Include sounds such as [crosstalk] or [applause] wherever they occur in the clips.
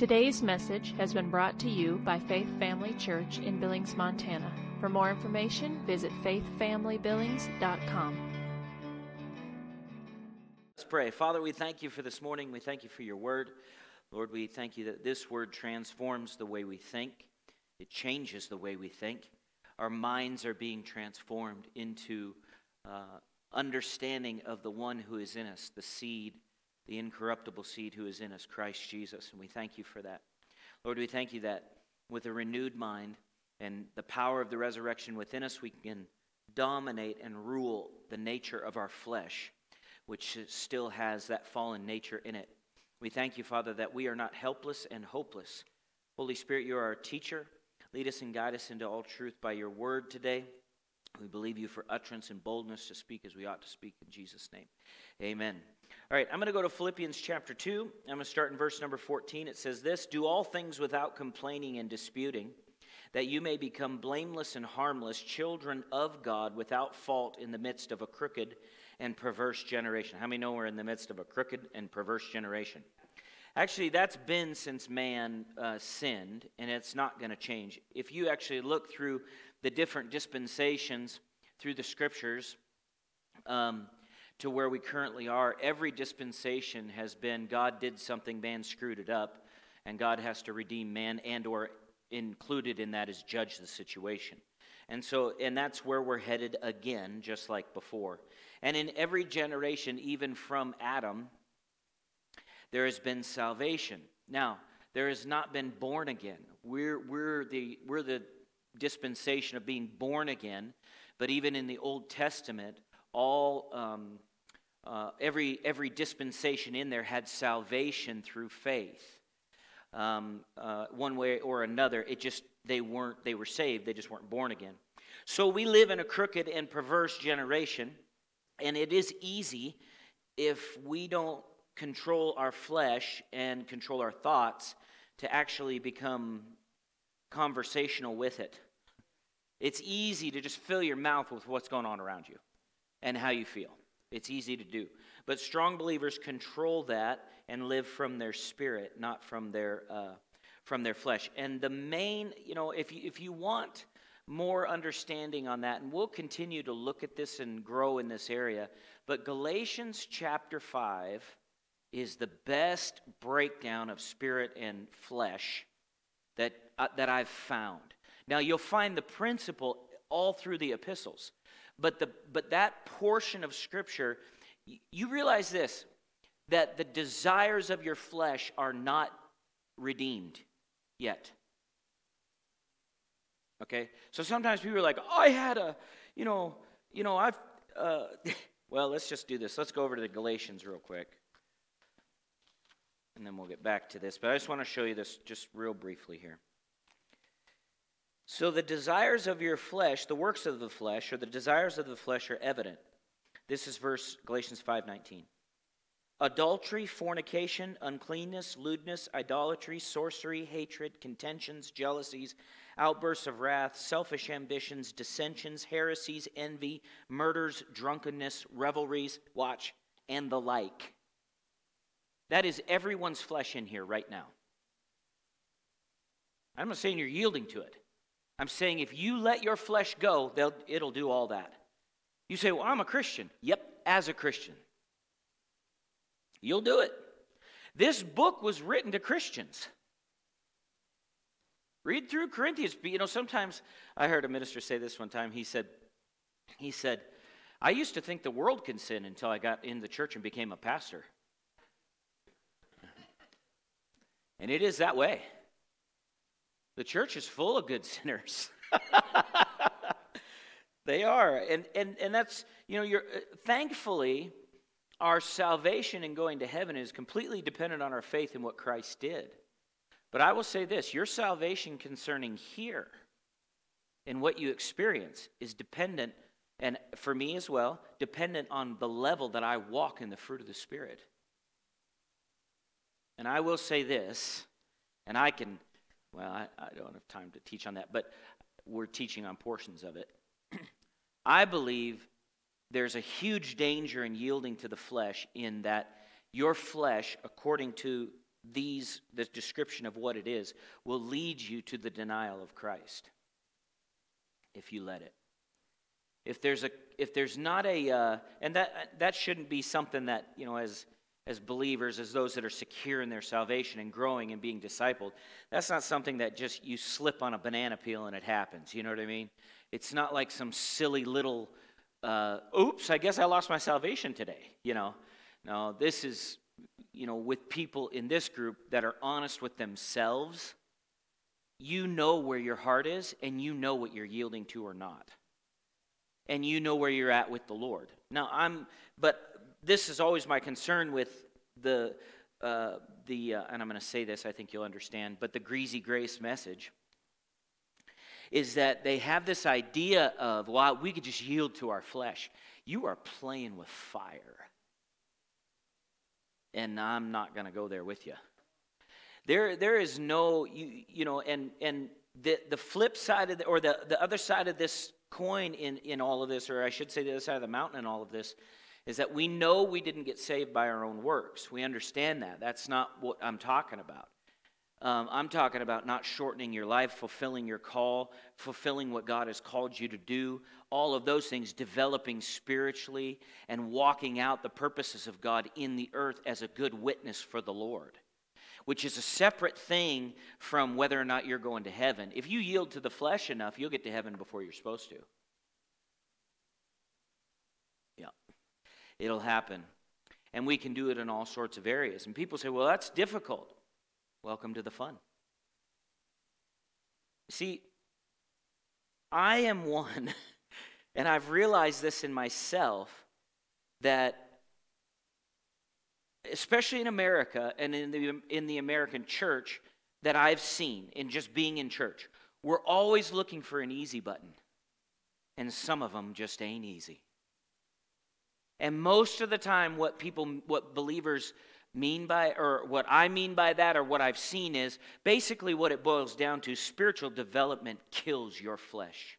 Today's message has been brought to you by Faith Family Church in Billings, Montana. For more information, visit faithfamilybillings.com. Let's pray. Father, we thank you for this morning. We thank you for your word. Lord, we thank you that this word transforms the way we think, it changes the way we think. Our minds are being transformed into uh, understanding of the one who is in us, the seed the incorruptible seed who is in us, Christ Jesus. And we thank you for that. Lord, we thank you that with a renewed mind and the power of the resurrection within us, we can dominate and rule the nature of our flesh, which still has that fallen nature in it. We thank you, Father, that we are not helpless and hopeless. Holy Spirit, you are our teacher. Lead us and guide us into all truth by your word today. We believe you for utterance and boldness to speak as we ought to speak in Jesus' name. Amen. All right, I'm going to go to Philippians chapter 2. I'm going to start in verse number 14. It says this Do all things without complaining and disputing, that you may become blameless and harmless, children of God without fault in the midst of a crooked and perverse generation. How many know we're in the midst of a crooked and perverse generation? Actually, that's been since man uh, sinned, and it's not going to change. If you actually look through the different dispensations through the scriptures, um, to where we currently are, every dispensation has been God did something, man screwed it up, and God has to redeem man and or included in that is judge the situation. And so and that's where we're headed again just like before. And in every generation even from Adam there has been salvation. Now, there has not been born again. We're we're the we're the dispensation of being born again, but even in the Old Testament all um, uh, every, every dispensation in there had salvation through faith. Um, uh, one way or another, it just, they weren't, they were saved, they just weren't born again. So we live in a crooked and perverse generation, and it is easy if we don't control our flesh and control our thoughts to actually become conversational with it. It's easy to just fill your mouth with what's going on around you and how you feel. It's easy to do. But strong believers control that and live from their spirit, not from their, uh, from their flesh. And the main, you know, if you, if you want more understanding on that, and we'll continue to look at this and grow in this area, but Galatians chapter 5 is the best breakdown of spirit and flesh that, uh, that I've found. Now, you'll find the principle all through the epistles. But, the, but that portion of Scripture, you realize this that the desires of your flesh are not redeemed yet. Okay? So sometimes people are like, oh, I had a, you know, you know, I've, uh, [laughs] well, let's just do this. Let's go over to the Galatians real quick. And then we'll get back to this. But I just want to show you this just real briefly here. So the desires of your flesh, the works of the flesh, or the desires of the flesh are evident. This is verse Galatians 5:19. Adultery, fornication, uncleanness, lewdness, idolatry, sorcery, hatred, contentions, jealousies, outbursts of wrath, selfish ambitions, dissensions, heresies, envy, murders, drunkenness, revelries, watch, and the like. That is everyone's flesh in here right now. I'm not saying you're yielding to it. I'm saying if you let your flesh go, it'll do all that. You say, Well, I'm a Christian. Yep, as a Christian. You'll do it. This book was written to Christians. Read through Corinthians. You know, sometimes I heard a minister say this one time. He said, he said, I used to think the world can sin until I got in the church and became a pastor. And it is that way. The church is full of good [laughs] sinners. they are. And, and, and that's, you know, you're, uh, thankfully, our salvation and going to heaven is completely dependent on our faith in what Christ did. But I will say this your salvation concerning here and what you experience is dependent, and for me as well, dependent on the level that I walk in the fruit of the Spirit. And I will say this, and I can well, I, I don't have time to teach on that, but we're teaching on portions of it. [clears throat] I believe there's a huge danger in yielding to the flesh in that your flesh, according to these, the description of what it is, will lead you to the denial of Christ if you let it. If there's a, if there's not a, uh, and that that shouldn't be something that you know as as believers, as those that are secure in their salvation and growing and being discipled, that's not something that just you slip on a banana peel and it happens. You know what I mean? It's not like some silly little, uh, oops, I guess I lost my salvation today. You know, no, this is you know, with people in this group that are honest with themselves, you know where your heart is and you know what you're yielding to or not. And you know where you're at with the Lord. Now, I'm, but this is always my concern with the, uh, the uh, and I'm going to say this, I think you'll understand, but the greasy grace message is that they have this idea of, well, we could just yield to our flesh. You are playing with fire and I'm not going to go there with you. There, there is no, you, you know, and, and the, the flip side of the, or the, the other side of this coin in, in all of this, or I should say the other side of the mountain in all of this, is that we know we didn't get saved by our own works. We understand that. That's not what I'm talking about. Um, I'm talking about not shortening your life, fulfilling your call, fulfilling what God has called you to do, all of those things, developing spiritually and walking out the purposes of God in the earth as a good witness for the Lord, which is a separate thing from whether or not you're going to heaven. If you yield to the flesh enough, you'll get to heaven before you're supposed to. It'll happen. And we can do it in all sorts of areas. And people say, well, that's difficult. Welcome to the fun. See, I am one, [laughs] and I've realized this in myself, that especially in America and in the, in the American church that I've seen in just being in church, we're always looking for an easy button. And some of them just ain't easy. And most of the time, what people, what believers mean by, or what I mean by that, or what I've seen is basically what it boils down to spiritual development kills your flesh.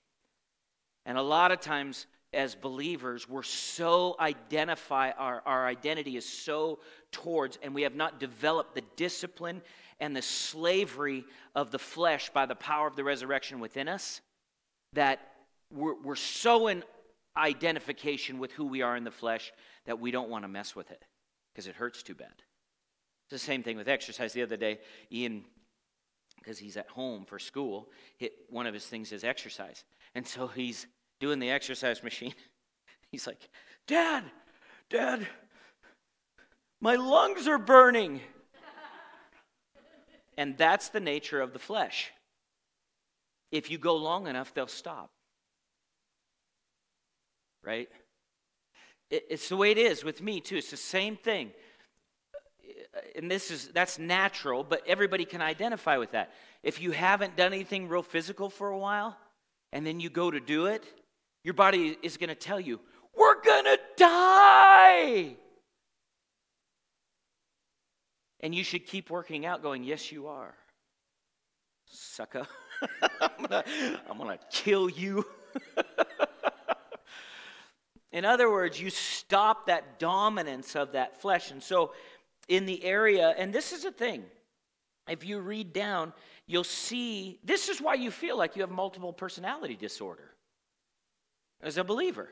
And a lot of times, as believers, we're so identify, our, our identity is so towards, and we have not developed the discipline and the slavery of the flesh by the power of the resurrection within us that we're, we're so in identification with who we are in the flesh that we don't want to mess with it because it hurts too bad. It's the same thing with exercise. The other day, Ian, because he's at home for school, hit one of his things is exercise. And so he's doing the exercise machine. [laughs] He's like, Dad, Dad, my lungs are burning. and that's the nature of the flesh. If you go long enough, they'll stop. Right? it's the way it is with me too. It's the same thing. And this is that's natural, but everybody can identify with that. If you haven't done anything real physical for a while and then you go to do it, your body is going to tell you, "We're going to die." And you should keep working out going, "Yes, you are." Sucker. [laughs] I'm going to I'm to kill you. [laughs] In other words, you stop that dominance of that flesh. And so, in the area, and this is a thing, if you read down, you'll see this is why you feel like you have multiple personality disorder as a believer.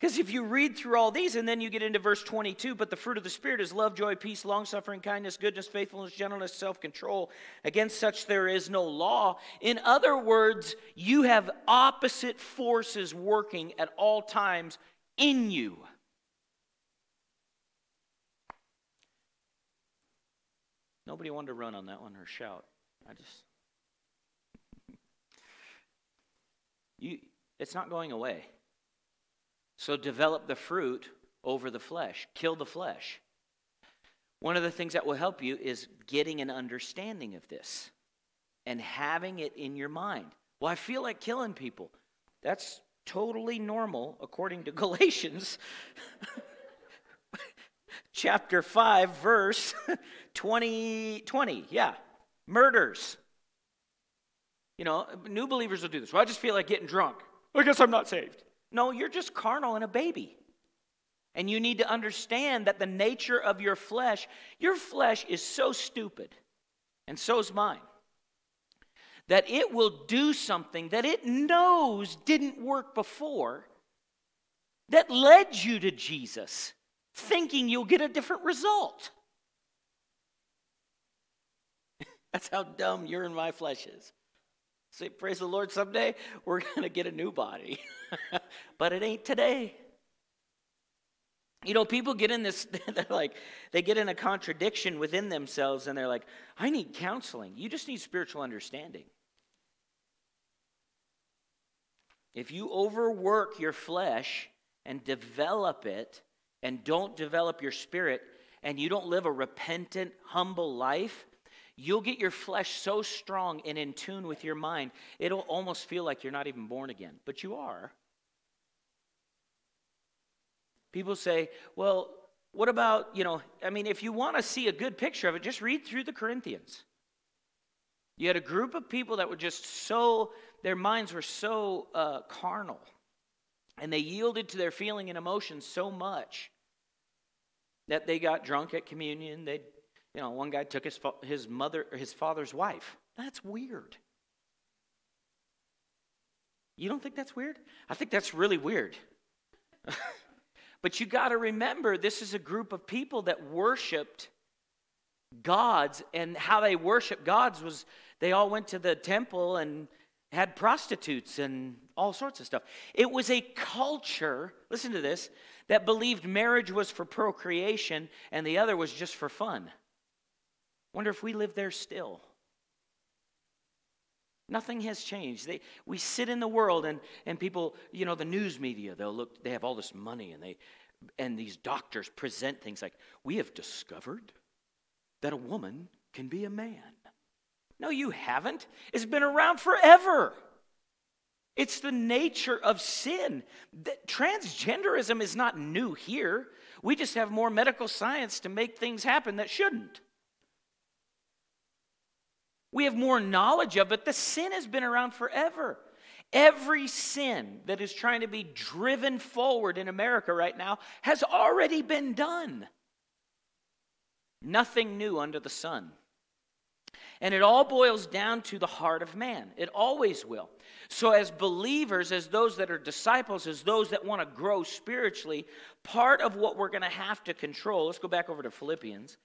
Because if you read through all these and then you get into verse 22, but the fruit of the Spirit is love, joy, peace, long suffering, kindness, goodness, faithfulness, gentleness, self control. Against such there is no law. In other words, you have opposite forces working at all times in you. Nobody wanted to run on that one or shout. I just. [laughs] you, it's not going away. So develop the fruit over the flesh, kill the flesh. One of the things that will help you is getting an understanding of this and having it in your mind. Well, I feel like killing people. That's totally normal according to [laughs] Galatians [laughs] chapter 5 verse [laughs] 20 20. Yeah. Murders. You know, new believers will do this. Well, I just feel like getting drunk. I guess I'm not saved. No, you're just carnal and a baby. And you need to understand that the nature of your flesh, your flesh is so stupid, and so is mine, that it will do something that it knows didn't work before that led you to Jesus, thinking you'll get a different result. [laughs] That's how dumb your and my flesh is. Say, praise the Lord, someday we're [laughs] going to get a new body. [laughs] but it ain't today. You know, people get in this, [laughs] they're like, they get in a contradiction within themselves and they're like, I need counseling. You just need spiritual understanding. If you overwork your flesh and develop it and don't develop your spirit and you don't live a repentant, humble life, you'll get your flesh so strong and in tune with your mind, it'll almost feel like you're not even born again, but you are. People say, well, what about, you know, I mean, if you want to see a good picture of it, just read through the Corinthians. You had a group of people that were just so, their minds were so uh, carnal, and they yielded to their feeling and emotions so much that they got drunk at communion. They, you know, one guy took his, his mother, his father's wife. That's weird. You don't think that's weird? I think that's really weird. [laughs] But you got to remember, this is a group of people that worshiped gods, and how they worshiped gods was they all went to the temple and had prostitutes and all sorts of stuff. It was a culture, listen to this, that believed marriage was for procreation and the other was just for fun. Wonder if we live there still. Nothing has changed. They, we sit in the world and, and people, you know, the news media, they'll look, they have all this money and they and these doctors present things like, we have discovered that a woman can be a man. No, you haven't. It's been around forever. It's the nature of sin. Transgenderism is not new here. We just have more medical science to make things happen that shouldn't. We have more knowledge of it. But the sin has been around forever. Every sin that is trying to be driven forward in America right now has already been done. Nothing new under the sun. And it all boils down to the heart of man. It always will. So, as believers, as those that are disciples, as those that want to grow spiritually, part of what we're going to have to control, let's go back over to Philippians,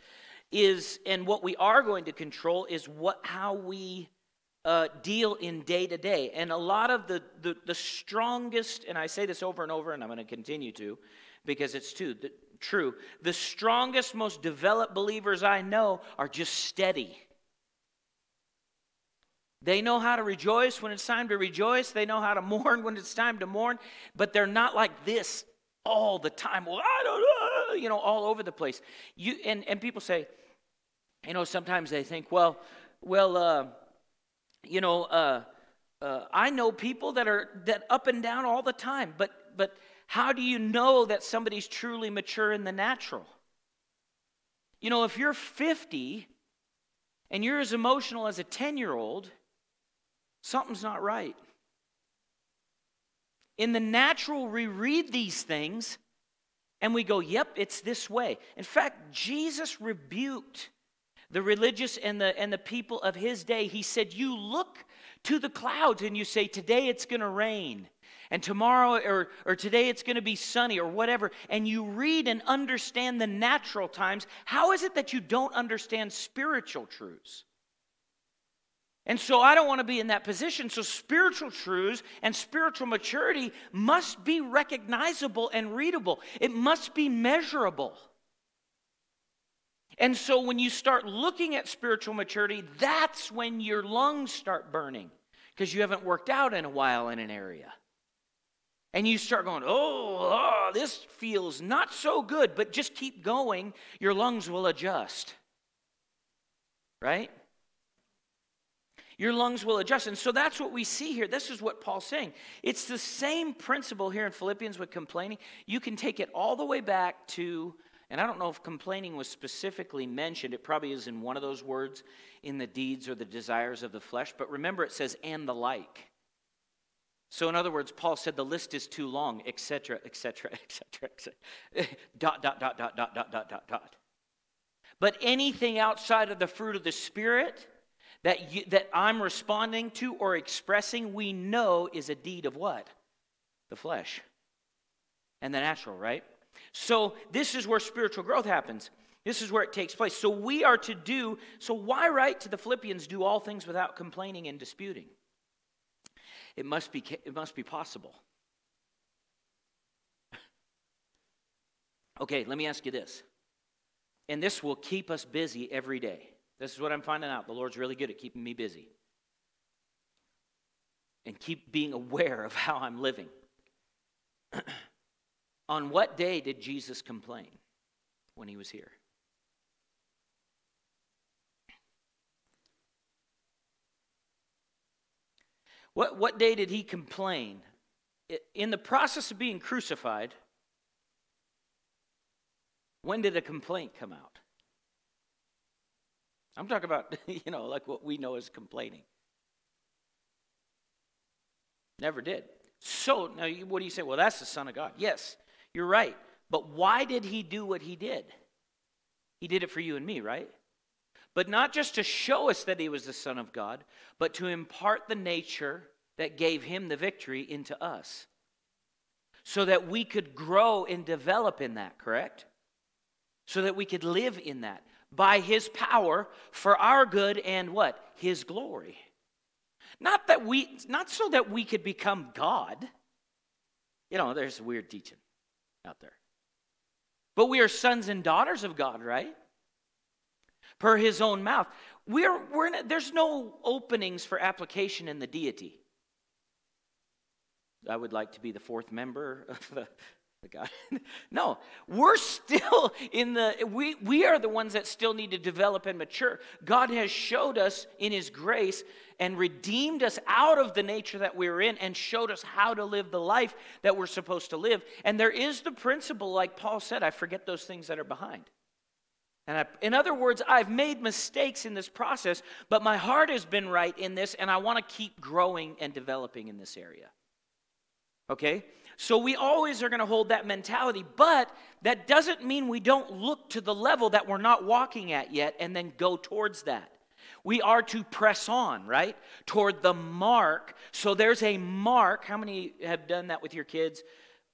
is, and what we are going to control is what, how we uh, deal in day to day. And a lot of the, the, the, strongest, and I say this over and over, and I'm going to continue to because it's too, the, true, the strongest, most developed believers I know are just steady. They know how to rejoice when it's time to rejoice. They know how to [laughs] mourn when it's time to mourn, but they're not like this all the time. Well, I don't you know, all over the place. You and, and people say, you know, sometimes they think, well, well, uh, you know, uh, uh, I know people that are that up and down all the time, but but how do you know that somebody's truly mature in the natural? You know, if you're 50 and you're as emotional as a 10 year old, something's not right. In the natural, we read these things and we go, yep, it's this way. In fact, Jesus rebuked the religious and the, and the people of his day. He said, You look to the clouds and you say, Today it's going to rain. And tomorrow or, or today it's going to be sunny or whatever, and you read and understand the natural times, how is it that you don't understand spiritual truths? And so I don't want to be in that position. So spiritual truths and spiritual maturity must be recognizable and readable, it must be measurable. And so when you start looking at spiritual maturity, that's when your lungs start burning because you haven't worked out in a while in an area. And you start going, oh, oh, this feels not so good, but just keep going. Your lungs will adjust. Right? Your lungs will adjust. And so that's what we see here. This is what Paul's saying. It's the same principle here in Philippians with complaining. You can take it all the way back to and I don't know if complaining was specifically mentioned. It probably is in one of those words in the deeds or the desires of the flesh. But remember, it says, and the like. So, in other words, Paul said the list is too long, etc., etc., etc., etc. Dot, dot, dot, dot, dot, dot, dot, dot, dot. But anything outside of the fruit of the Spirit that, you, that I'm responding to or expressing, we know is a deed of what? The flesh and the natural, right? So, this is where spiritual growth happens. This is where it takes place. So, we are to do, so why write to the Philippians, do all things without complaining and disputing? It must be, it must be possible. okay, let me ask you this. And this will keep us busy every day. This is what I'm finding out. The Lord's really good at keeping me busy. And keep being aware of how I'm living. [clears throat] On what day did Jesus complain when he was here? What, what day did he complain? In the process of being crucified, when did a complaint come out? I'm talking about, [laughs] you know, like what we know as complaining. Never did. So, now what do you say? Well, that's the Son of God. Yes, you're right. But why did he do what he did? He did it for you and me, right? But not just to show us that he was the Son of God, but to impart the nature that gave him the victory into us. So that we could grow and develop in that, correct? So that we could live in that by his power for our good and what? His glory. Not that we not so that we could become God. You know, there's weird teaching out there. But we are sons and daughters of God, right? per his own mouth. We're, we're in, there's no openings for application in the deity. I would like to be the fourth member of the, the God. [laughs] no, we're still in the, we, we are the ones that still need to develop and mature. God has showed us in his grace and redeemed us out of the nature that we we're in and showed us how to live the life that we're supposed to live. And there is the principle, like Paul said, I forget those things that are behind. And I, in other words, I've made mistakes in this process, but my heart has been right in this, and I want to keep growing and developing in this area. Okay? So we always are going to hold that mentality, but that doesn't mean we don't look to the level that we're not walking at yet and then go towards that. We are to press on, right? Toward the mark. So there's a mark. How many have done that with your kids?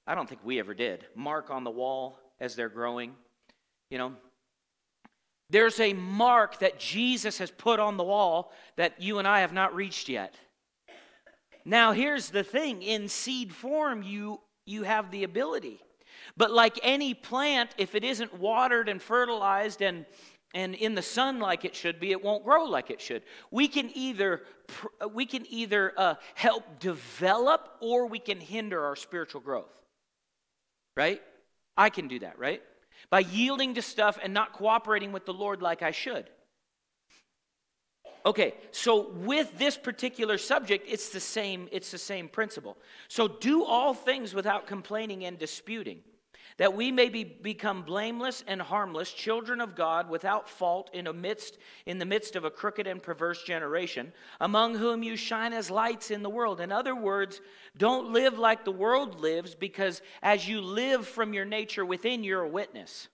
I don't think we ever did. Mark on the wall as they're growing. You know, there's a mark that Jesus has put on the wall that you and I have not reached yet. Now, here's the thing in seed form, you, you have the ability. But like any plant, if it isn't watered and fertilized and, and in the sun like it should be, it won't grow like it should. We can either, we can either uh, help develop or we can hinder our spiritual growth. Right? I can do that, right? by yielding to stuff and not cooperating with the Lord like I should. Okay, so with this particular subject, it's the same, it's the same principle. So do all things without complaining and disputing that we may be, become blameless and harmless, children of God, without fault in, a midst, in the midst of a crooked and perverse generation, among whom you shine as lights in the world. In other words, don't live like the world lives, because as you live from your nature within, you're a witness.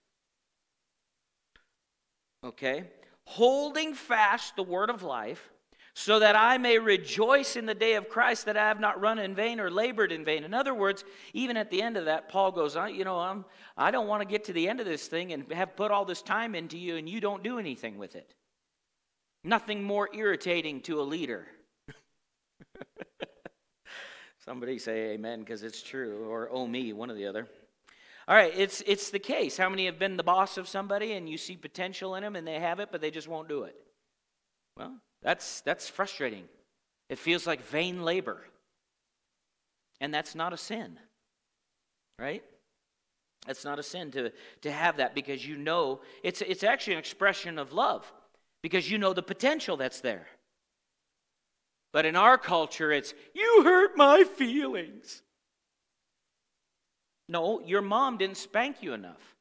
Okay? Holding fast the word of life so that I may rejoice in the day of Christ that I have not run in vain or labored in vain. In other words, even at the end of that, Paul goes, on, you know, I'm, I don't want to get to the end of this thing and have put all this time into you and you don't do anything with it. Nothing more irritating to a leader. [laughs] Somebody say amen because it's true, or oh me, one or the other. All right, it's, it's the case. How many have been the boss of somebody and you see potential in them and they have it, but they just won't do it? Well, that's, that's frustrating. It feels like vain labor. And that's not a sin, right? It's not a sin to, to have that because you know it's, it's actually an expression of love because you know the potential that's there. But in our culture, it's, you hurt my feelings. No, your mom didn't spank you enough.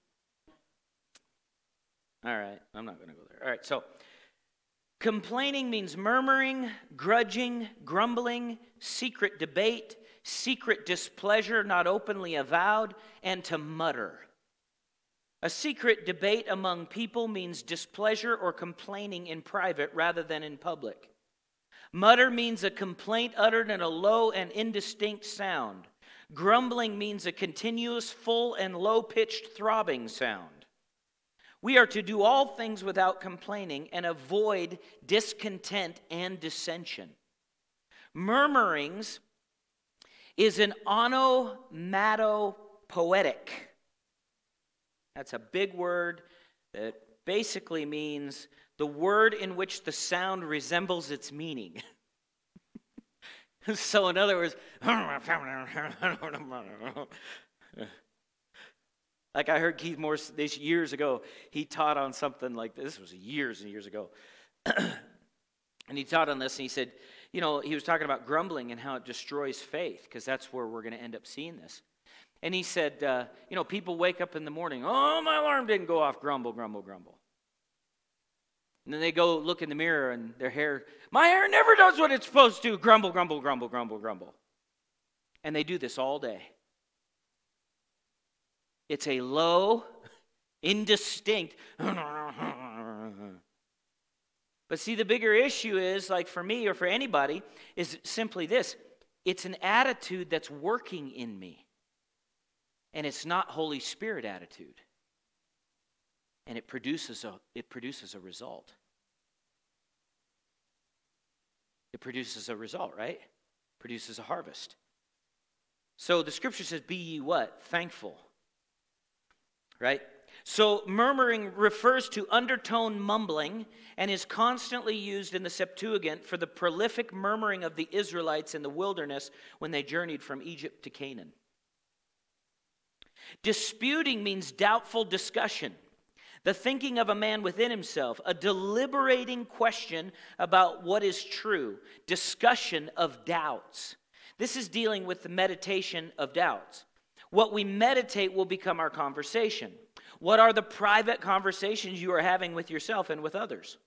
All right, I'm not going to go there. All right, so Complaining means murmuring, grudging, grumbling, secret debate, secret displeasure not openly avowed, and to mutter. A secret debate among people means displeasure or complaining in private rather than in public. Mutter means a complaint uttered in a low and indistinct sound. Grumbling means a continuous, full, and low pitched throbbing sound. We are to do all things without complaining and avoid discontent and dissension. Murmurings is an onomatopoetic. That's a big word that basically means the word in which the sound resembles its meaning. [laughs] [laughs] so, in other words, [laughs] like I heard Keith Morse this years ago, he taught on something like this. This was years and years ago. [clears throat] and he taught on this, and he said, you know, he was talking about grumbling and how it destroys faith, because that's where we're going to end up seeing this. And he said, uh, you know, people wake up in the morning, oh, my alarm didn't go off, grumble, grumble, grumble. And then they go look in the mirror and their hair, my hair never does what it's supposed to, grumble, grumble, grumble, grumble, grumble. And they do this all day. It's a low, indistinct. [laughs] But see, the bigger issue is, like for me or for anybody, is simply this it's an attitude that's working in me. And it's not Holy Spirit attitude. And it produces a, it produces a result. It produces a result, right? Produces a harvest. So the scripture says, Be ye what? Thankful. Right? So, murmuring refers to undertone mumbling and is constantly used in the Septuagint for the prolific murmuring of the Israelites in the wilderness when they journeyed from Egypt to Canaan. Disputing means doubtful discussion, the thinking of a man within himself, a deliberating question about what is true, discussion of doubts. This is dealing with the meditation of doubts. What we meditate will become our conversation. What are the private conversations you are having with yourself and with others?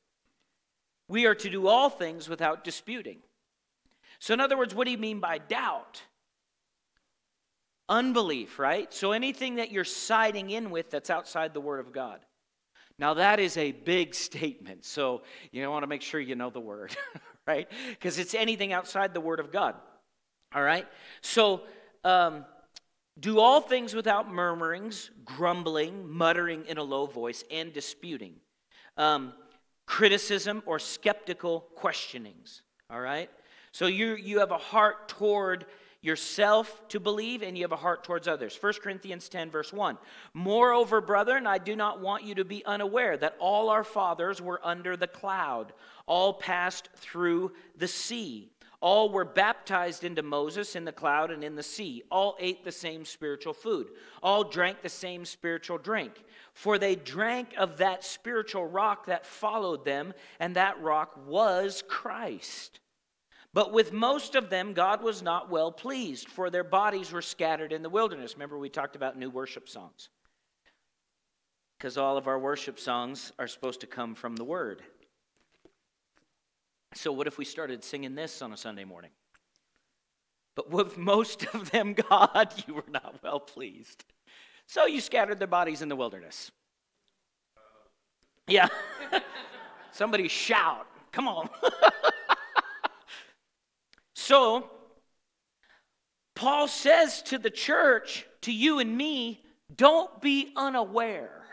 We are to do all things without disputing. So, in other words, what do you mean by doubt? Unbelief, right? So, anything that you're siding in with that's outside the Word of God. Now, that is a big statement. So, you want to make sure you know the Word, [laughs] right? Because it's anything outside the Word of God. All right? So, um, do all things without murmurings, grumbling, muttering in a low voice, and disputing. Um, criticism or skeptical questionings. All right? So you, you have a heart toward yourself to believe, and you have a heart towards others. 1 Corinthians 10, verse 1. Moreover, brethren, I do not want you to be unaware that all our fathers were under the cloud, all passed through the sea. All were baptized into Moses in the cloud and in the sea. All ate the same spiritual food. All drank the same spiritual drink. For they drank of that spiritual rock that followed them, and that rock was Christ. But with most of them, God was not well pleased, for their bodies were scattered in the wilderness. Remember, we talked about new worship songs. Because all of our worship songs are supposed to come from the Word. So, what if we started singing this on a Sunday morning? But with most of them, God, you were not well pleased. So you scattered their bodies in the wilderness. Yeah. [laughs] Somebody shout. Come on. [laughs] so, Paul says to the church, to you and me, don't be unaware.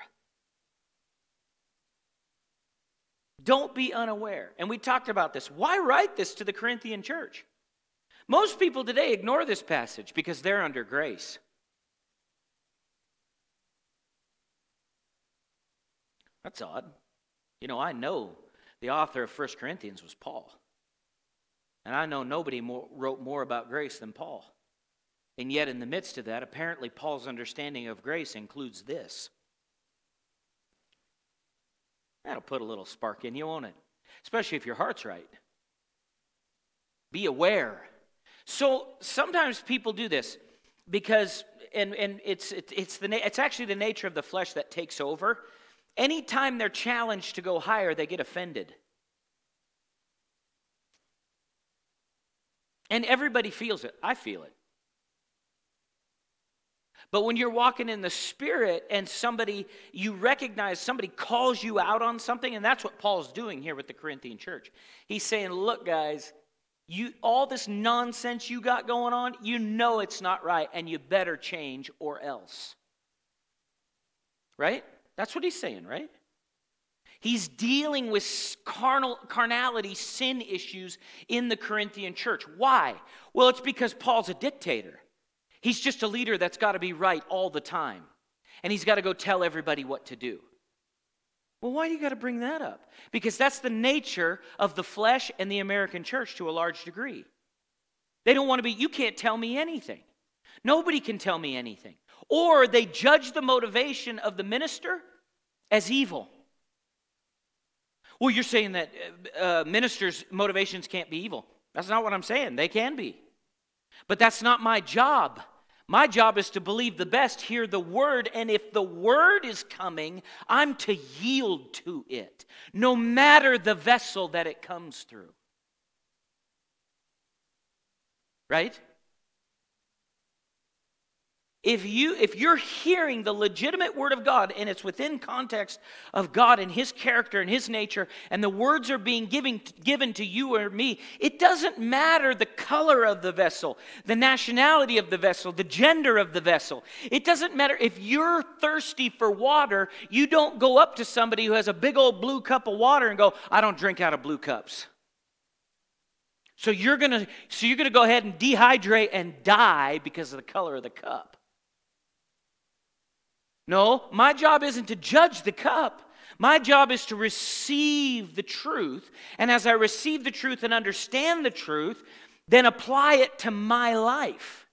Don't be unaware. And we talked about this. Why write this to the Corinthian church? Most people today ignore this passage because they're under grace. That's odd. You know, I know the author of 1 Corinthians was Paul. And I know nobody more, wrote more about grace than Paul. And yet, in the midst of that, apparently Paul's understanding of grace includes this That'll put a little spark in you, won't it? Especially if your heart's right. Be aware. So sometimes people do this because, and, and it's, it, it's, the, it's actually the nature of the flesh that takes over. Anytime they're challenged to go higher, they get offended. And everybody feels it. I feel it. But when you're walking in the Spirit and somebody, you recognize somebody calls you out on something, and that's what Paul's doing here with the Corinthian church. He's saying, Look, guys, you, all this nonsense you got going on, you know it's not right, and you better change or else. Right? That's what he's saying, right? He's dealing with carnal, carnality, sin issues in the Corinthian church. Why? Well, it's because Paul's a dictator. He's just a leader that's got to be right all the time. And he's got to go tell everybody what to do. Well, why do you got to bring that up? Because that's the nature of the flesh and the American church to a large degree. They don't want to be, you can't tell me anything. Nobody can tell me anything. Or they judge the motivation of the minister as evil. Well, you're saying that uh, uh ministers' motivations can't be evil. That's not what I'm saying. They can be. But that's not my job. My job is to believe the best, hear the word, and if the word is coming, I'm to yield to it, no matter the vessel that it comes through. Right? If you if you're hearing the legitimate word of god and it's within context of god and his character and his nature and the words are being given, given to you or me it doesn't matter the color of the vessel the nationality of the vessel the gender of the vessel. It doesn't matter if you're thirsty for water you don't go up to somebody who has a big old blue cup of water and go i don't drink out of blue cups. So you're gonna so you're gonna go ahead and dehydrate and die because of the color of the cup no, my job isn't to judge the cup. My job is to receive the truth. And as I receive the truth and understand the truth, then apply it to my life.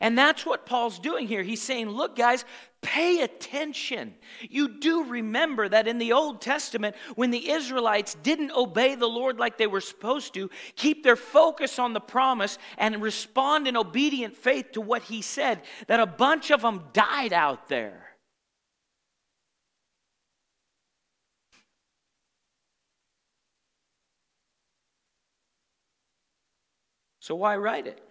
And that's what Paul's doing here. He's saying, look, guys, pay attention. You do remember that in the Old Testament, when the Israelites didn't obey the Lord like they were supposed to, keep their focus on the promise and respond in obedient faith to what he said, that a bunch of them died out there. So, why write it?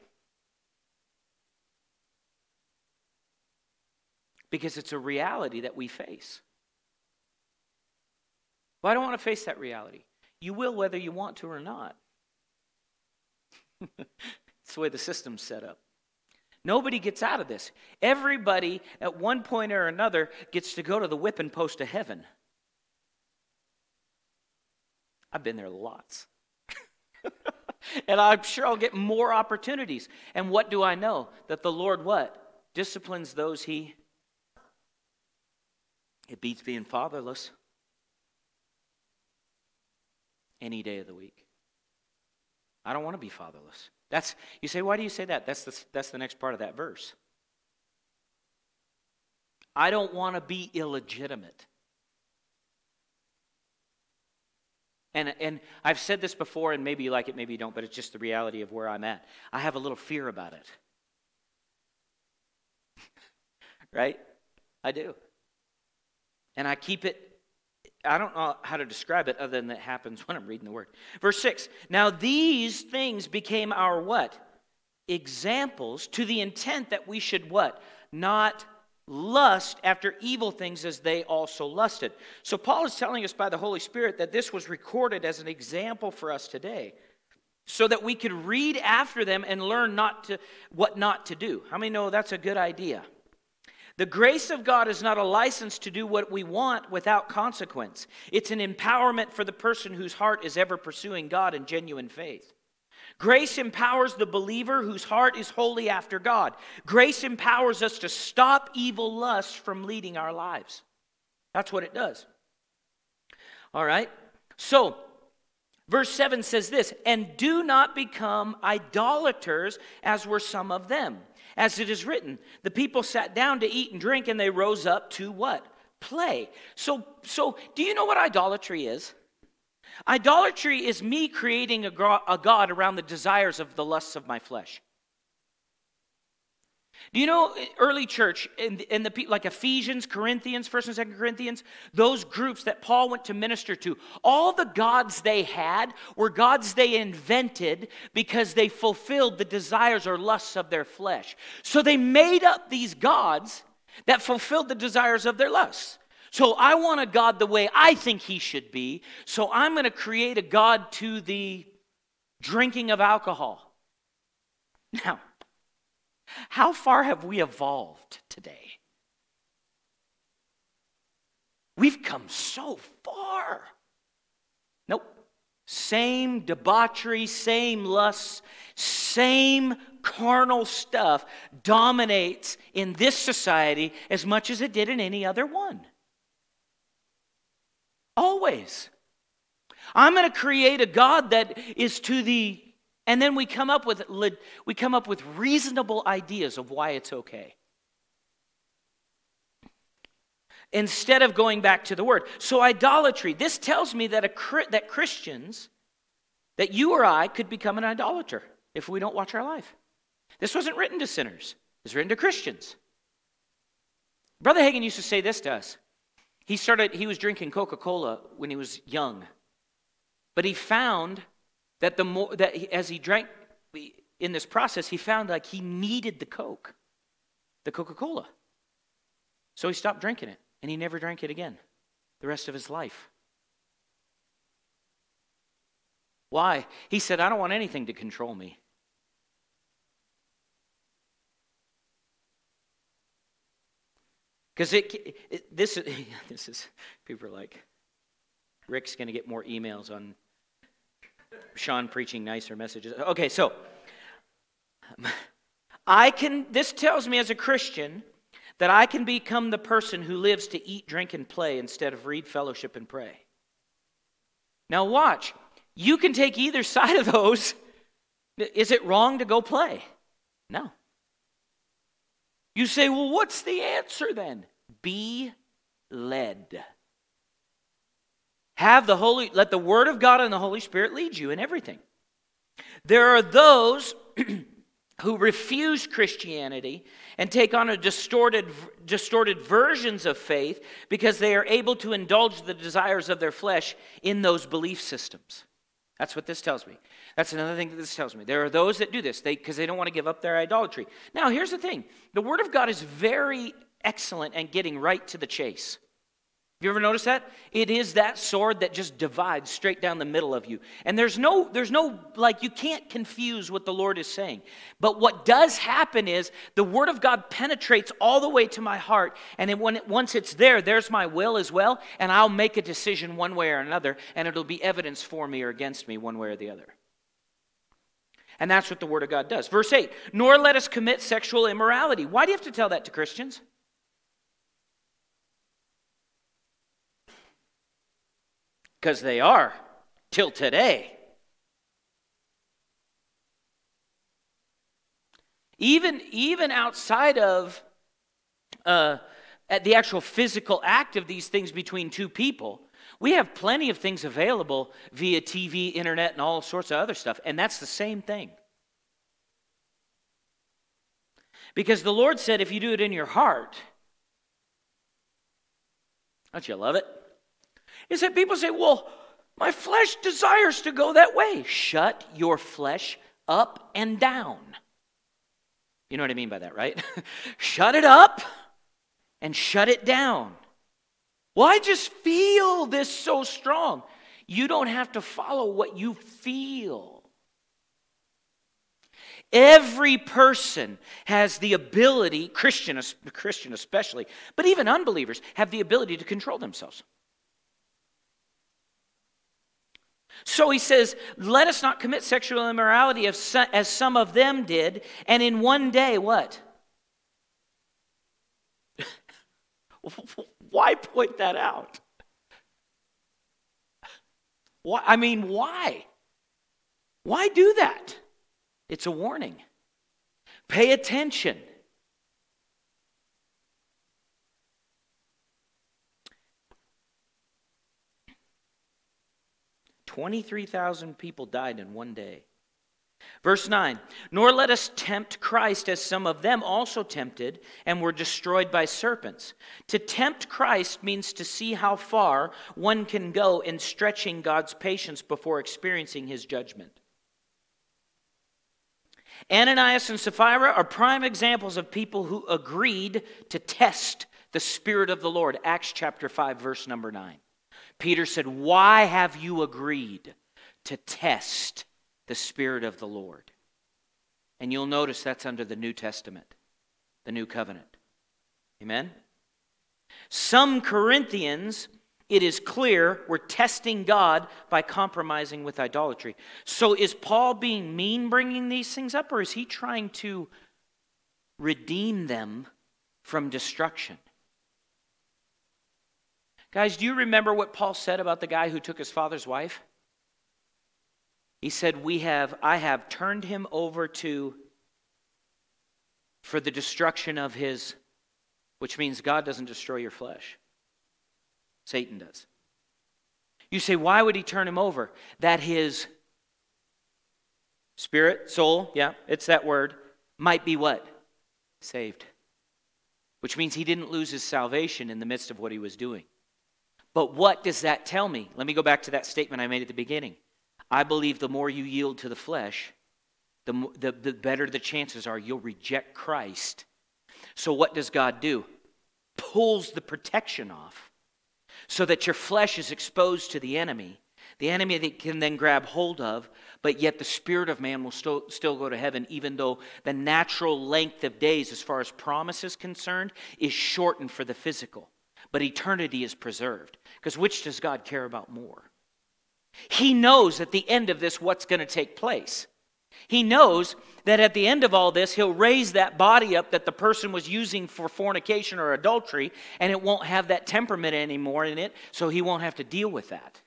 Because it's a reality that we face. Well, I don't want to face that reality. You will whether you want to or not. [laughs] it's the way the system's set up. Nobody gets out of this. Everybody, at one point or another, gets to go to the whipping post of heaven. I've been there lots. [laughs] and I'm sure I'll get more opportunities. And what do I know? That the Lord what? Disciplines those he it beats being fatherless any day of the week. I don't want to be fatherless. That's you say, why do you say that? That's the, that's the next part of that verse. I don't want to be illegitimate. And, and I've said this before, and maybe you like it, maybe you don't, but it's just the reality of where I'm at. I have a little fear about it. [laughs] right? I do. And I keep it, I don't know how to describe it other than that happens [laughs] when I'm reading the word. Verse 6 Now these things became our what? Examples to the intent that we should what? Not lust after evil things as they also lusted. So Paul is telling us by the Holy Spirit that this was recorded as an example for us today so that we could read after them and learn not to what not to do. How many know that's a good idea? The grace of God is not a license to do what we want without consequence. It's an empowerment for the person whose heart is ever pursuing God in genuine faith. Grace empowers the believer whose heart is wholly after God. Grace empowers us to stop evil lust from leading our lives. That's what it does. All right? So, verse 7 says this And do not become idolaters as were some of them. As it is written, the people sat down to eat and drink and they rose up to what? Play. So, so do you know what idolatry is? Idolatry is me creating a, a God around the desires of the lusts of my flesh. Do you know eh, early church in, in the people like Ephesians, Corinthians, First and Second Corinthians, those groups that Paul went to minister to, all the gods they had were gods they invented because they fulfilled the desires or lusts of their flesh. So they made up these gods that fulfilled the desires of their lusts. So I want a God the way I think he should be. So I'm going to create a God to the drinking of alcohol. Now, how far have we evolved today? We've come so far. Nope. Same debauchery, same lusts, same carnal stuff dominates in this society as much as it did in any other one. Always. I'm going to create a God that is to the and then we come up with we come up with reasonable ideas of why it's okay. Instead of going back to the word. So idolatry, this tells me that a that Christians that you or I could become an idolater if we don't watch our life. This wasn't written to sinners. It's written to Christians. Brother Hagin used to say this to us. He started he was drinking Coca-Cola when he was young. But he found that the more that he, as he drank in this process, he found like he needed the Coke, the Coca-Cola. So he stopped drinking it, and he never drank it again the rest of his life. Why? He said, I don't want anything to control me. Because it, it, this, [laughs] this is, people are like, Rick's going to get more emails on Sean preaching nicer messages. Okay, so I can, this tells me as a Christian that I can become the person who lives to eat, drink, and play instead of read, fellowship, and pray. Now, watch. You can take either [laughs] side of those. Is it wrong to go play? No. You say, well, what's the answer then? Be led. Have the Holy, let the Word of God and the Holy Spirit lead you in everything. There are those [clears throat] who refuse Christianity and take on a distorted, distorted versions of faith because they are able to indulge the desires of their flesh in those belief systems. That's what this tells me. That's another thing that this tells me. There are those that do this because they, they don't want to give up their idolatry. Now, here's the thing the Word of God is very excellent at getting right to the chase. Have you ever noticed that? It is that sword that just divides straight down the middle of you. And there's no, there's no, like, you can't confuse what the Lord is saying. But what does happen is the Word of God penetrates all the way to my heart. And it, when it, once it's there, there's my will as well. And I'll make a decision one way or another. And it'll be evidence for me or against me one way or the other. And that's what the Word of God does. Verse 8 Nor let us commit sexual immorality. Why do you have to tell that to Christians? Because they are, till today. Even, even outside of uh, the actual physical act of these things between two people, we have plenty of things available via TV, internet, and all sorts of other stuff, and that's the same thing. Because the Lord said, if you do it in your heart, don't you love it? Is that people say, well, my flesh desires to go that way. Shut your flesh up and down. You know what I mean by that, right? [laughs] shut it up and shut it down. Well, I just feel this so strong. You don't have to follow what you feel. Every person has the ability, Christian, Christian especially, but even unbelievers have the ability to control themselves. So he says, Let us not commit sexual immorality as some of them did, and in one day, what? [laughs] why point that out? Why, I mean, why? Why do that? It's a warning. Pay attention. 23,000 people died in one day Verse 9, nor let us tempt Christ as some of them also tempted and were destroyed by serpents. To tempt Christ means to see how far one can go in stretching God's patience before experiencing his judgment. Ananias and Sapphira are prime examples of people who agreed to test the Spirit of the Lord. Acts chapter 5, verse number 9. Peter said, Why have you agreed to test the Spirit of the Lord? And you'll notice that's under the New Testament, the New Covenant. Amen? Some Corinthians it is clear we're testing God by compromising with idolatry. So is Paul being mean bringing these things up, or is he trying to redeem them from destruction? Guys, do you remember what Paul said about the guy who took his father's wife? He said, "We have I have turned him over to for the destruction of his which means God doesn't destroy your flesh. Satan does. You say, why would he turn him over? That his spirit, soul, yeah, it's that word, might be what? Saved. Which means he didn't lose his salvation in the midst of what he was doing. But what does that tell me? Let me go back to that statement I made at the beginning. I believe the more you yield to the flesh, the, the, the better the chances are you'll reject Christ. So, what does God do? Pulls the protection off so that your flesh is exposed to the enemy. The enemy that can then grab hold of, but yet the spirit of man will still, still go to heaven, even though the natural length of days, as far as promise is concerned, is shortened for the physical. But eternity is preserved. Because which does God care about more? He knows at the end of this what's going to take place. He knows that at the end of all this, he'll raise that body up that the person was using for fornication or adultery, and it won't have that temperament anymore in it, so he won't have to deal with that.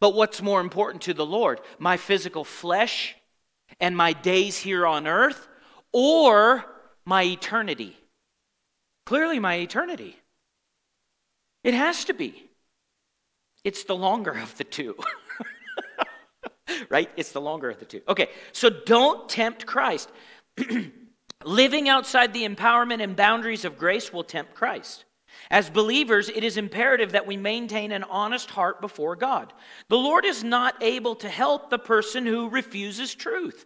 But what's more important to the Lord? My physical flesh and my days here on earth, or my eternity? Clearly, my eternity. It has to be. It's the longer of the two. [laughs] right? It's the longer of the two. Okay, so don't tempt Christ. [clears throat] Living outside the empowerment and boundaries of grace will tempt Christ. As believers, it is imperative that we maintain an honest heart before God. The Lord is not able to help the person who refuses truth.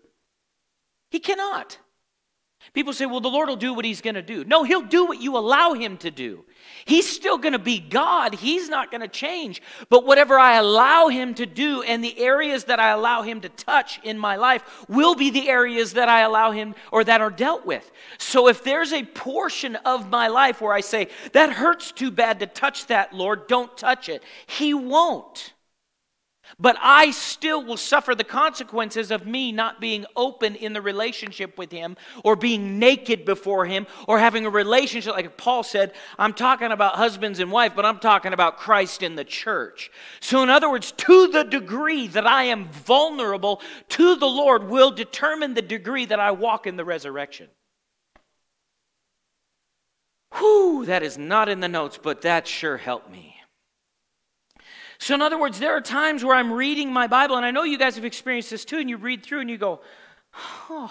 He cannot. People say, well, the Lord will do what he's going to do. No, he'll do what you allow him to do. He's still going to be God. He's not going to change. But whatever I allow him to do and the areas that I allow him to touch in my life will be the areas that I allow him or that are dealt with. So if there's a portion of my life where I say, that hurts too bad to touch that, Lord, don't touch it, he won't. But I still will suffer the consequences of me not being open in the relationship with Him or being naked before Him or having a relationship. Like Paul said, I'm talking about husbands and wife, but I'm talking about Christ in the church. So, in other words, to the degree that I am vulnerable to the Lord will determine the degree that I walk in the resurrection. Whew, that is not in the notes, but that sure helped me. So, in other words, there are times where I'm reading my Bible, and I know you guys have experienced this too, and you read through and you go, oh,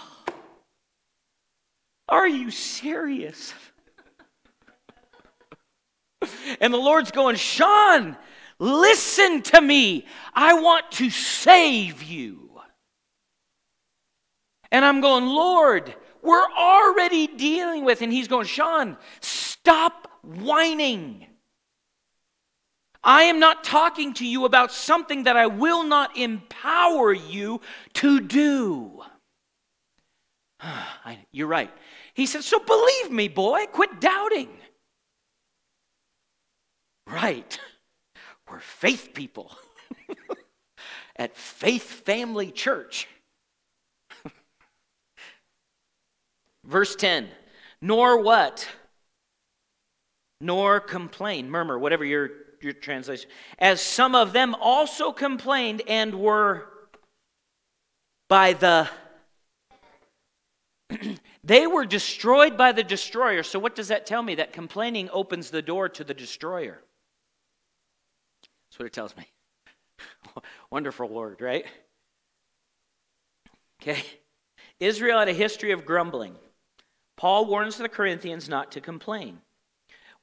are you serious? [laughs] and the Lord's going, Sean, listen to me. I want to save you. And I'm going, Lord, we're already dealing with, and he's going, Sean, stop whining. I am not talking to you about something that I will not empower you to do. [sighs] You're right. He said, So believe me, boy, quit doubting. Right. [laughs] We're faith people [laughs] at Faith Family Church. [laughs] Verse 10 Nor what? Nor complain, murmur, whatever your your translation. As some of them also complained and were by the [clears throat] they were destroyed by the destroyer. So, what does that tell me? That complaining opens the door to the destroyer. That's what it tells me. [laughs] Wonderful word, right? Okay? Israel had a history of grumbling. Paul warns the Corinthians not to complain.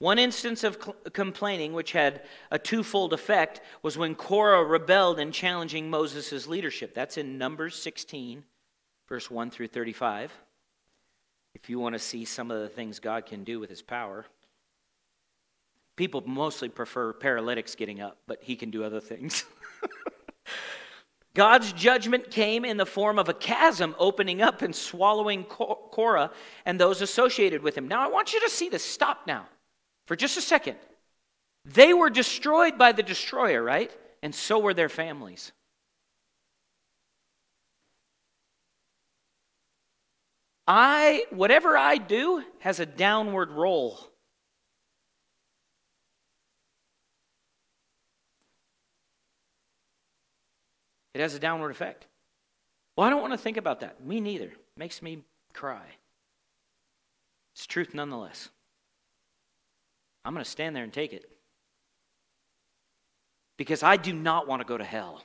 One instance of cl- complaining, which had a twofold effect, was when Korah rebelled in challenging Moses' leadership. That's in Numbers 16, verse 1 through 35. If you want to see some of the things God can do with his power, people mostly prefer paralytics getting up, but he can do other things. [laughs] God's judgment came in the form of a chasm opening up and swallowing Korah and those associated with him. Now, I want you to see this. Stop now for just a second. They were destroyed by the destroyer, right? And so were their families. I, whatever I do, has a downward roll. It has a downward effect. Well, I don't want to think about that. Me neither. It makes me cry. It's truth nonetheless. I'm going to stand there and take it. Because I do not want to go to hell.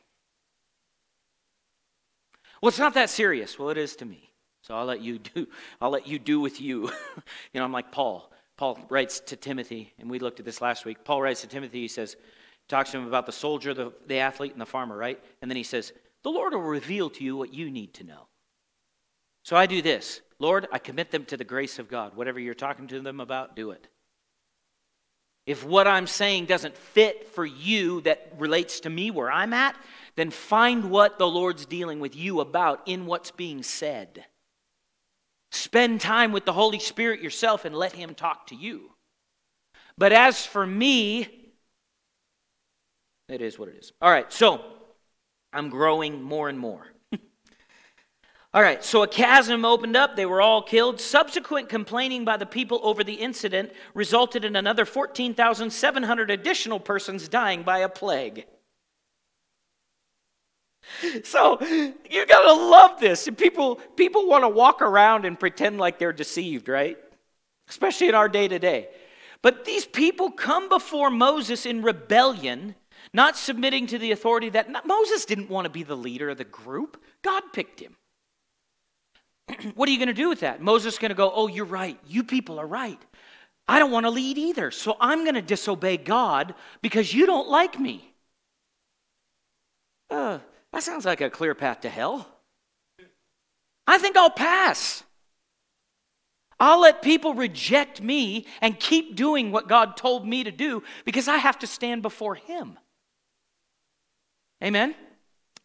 Well, it's not that serious. Well, it is to me. So I'll let you [laughs] do I'll let you do with you. [laughs] you know, I'm like Paul. Paul writes to Timothy, and we looked at this last week. Paul writes to Timothy, he says, talks to him about the soldier, the, the athlete, and the farmer, right? And then he says, The Lord will reveal to you what you need to know. So I do this Lord, I commit them to the grace of God. Whatever you're talking to them about, do it. If what I'm saying doesn't fit for you that relates to me where I'm at, then find what the Lord's dealing with you about in what's being said. Spend time with the Holy Spirit yourself and let Him talk to you. But as for me, it is what it is. All right, so I'm growing more and more. All right, so a chasm opened up. They were all killed. Subsequent complaining by the people over the incident resulted in another 14,700 additional persons dying by a plague. So you gotta love this. People people want to walk around and pretend like they're deceived, right? Especially in our day to day. But these people come before Moses in rebellion not submitting to the authority that Moses didn't want to be the leader of the group. God picked him. [clears throat] what are you going to do with that? Moses is going to go, Oh, you're right. You people are right. I don't want to lead either. So I'm going to disobey God because you don't like me. Uh, that sounds like a clear path to hell. I think I'll pass. I'll let people reject me and keep doing what God told me to do because I have to stand before Him. Amen?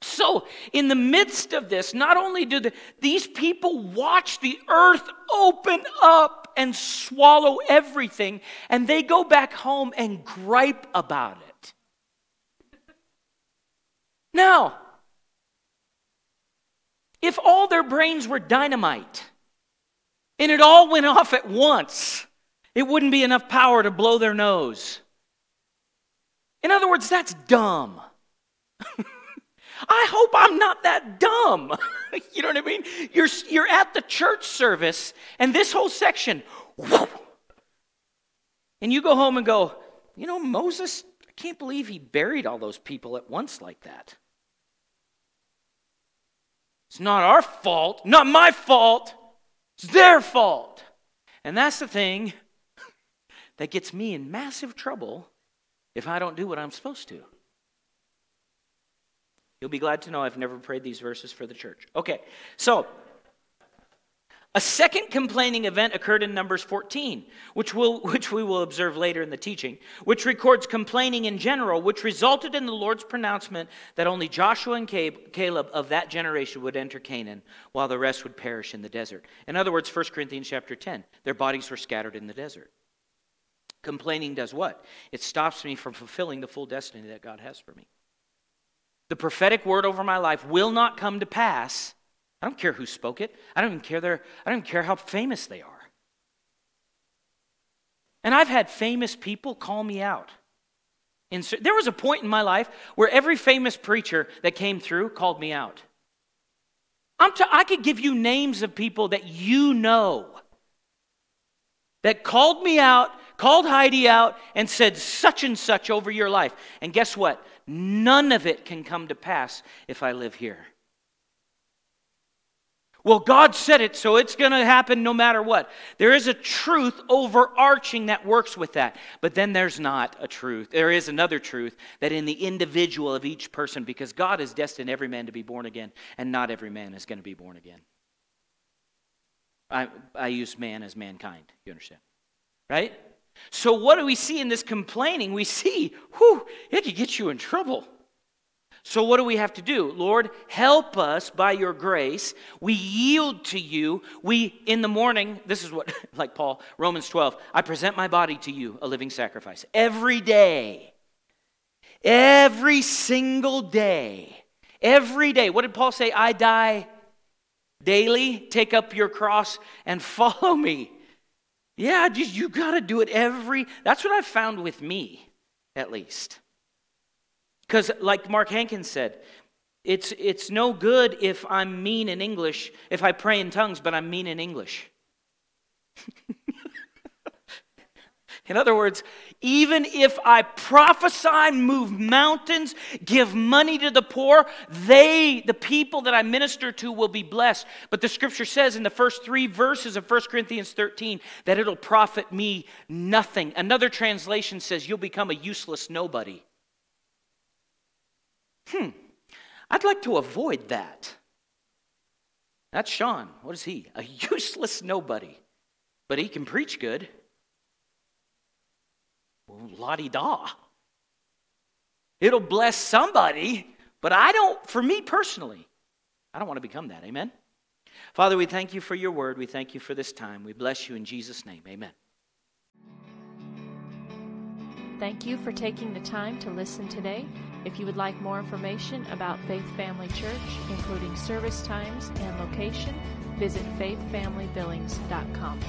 So, in the midst of this, not only do the, these people watch the earth open up and swallow everything, and they go back home and gripe about it. Now, if all their brains were dynamite and it all went off at once, it wouldn't be enough power to blow their nose. In other words, that's dumb. [laughs] I hope I'm not that dumb. [laughs] you know what I mean? You're, you're at the church service, and this whole section, and you go home and go, you know, Moses, I can't believe he buried all those people at once like that. It's not our fault, not my fault, it's their fault. And that's the thing [laughs] that gets me in massive trouble if I don't do what I'm supposed to. You'll be glad to know I've never prayed these verses for the church. Okay, so a second complaining event occurred in Numbers 14, which, will, [laughs] which we will observe later in the teaching, which records complaining in general, which resulted in the Lord's pronouncement that only Joshua and Caleb of that generation would enter Canaan, while the rest would perish in the desert. In other words, 1 Corinthians chapter 10, their bodies were scattered in the desert. Complaining does what? It stops me from fulfilling the full destiny that God has for me the prophetic word over my life will not come to pass. I don't care who spoke it. I don't even care their, I don't even care how famous they are. And I've had famous people call me out. There was a point in my life where every famous preacher that came through called me out. I'm I could give you names of people that you know that called me out, called Heidi out, and said such and such over your life. And guess what? None of it can come to pass if I live here. Well, God said it, so it's going to happen no matter what. There is a truth overarching that works with that. But then there's not a truth. There is another truth that in the individual of each person, because God has destined every man to be born again, and not every man is going to be born again. I, I use man as mankind. You understand? Right? So, what do we see in this complaining? We see, whew, it could get you in trouble. So, what do we have to do? Lord, help us by your grace. We yield to you. We, in the morning, this is what, [laughs] like Paul, Romans 12, I present my body to you, a living sacrifice. Every day, every single day, every day. What did Paul say? I die daily. Take up your cross and [laughs] follow me. Yeah, just, you got to do it every. That's what I've found with me, at least. Because, like Mark Hankins said, it's, it's no good if I'm mean in English, if I pray in tongues, but I'm mean in English. [laughs] in other words, even if I prophesy, move mountains, give money to the poor, they, the people that I minister to, will be blessed. But the scripture says in the first three verses of 1 Corinthians 13 that it'll profit me nothing. Another translation says you'll become a useless nobody. Hmm, I'd like to avoid that. That's Sean. What is he? A [laughs] useless nobody. But he can preach good. La di da. It'll bless somebody, but I don't, for me personally, I don't want to become that. Amen? Father, we thank you for your word. We thank you for this time. We bless you in Jesus' name. Amen. Thank you for taking the time to listen today. If you would like more information about Faith Family Church, including service times and location, visit faithfamilybillings.com.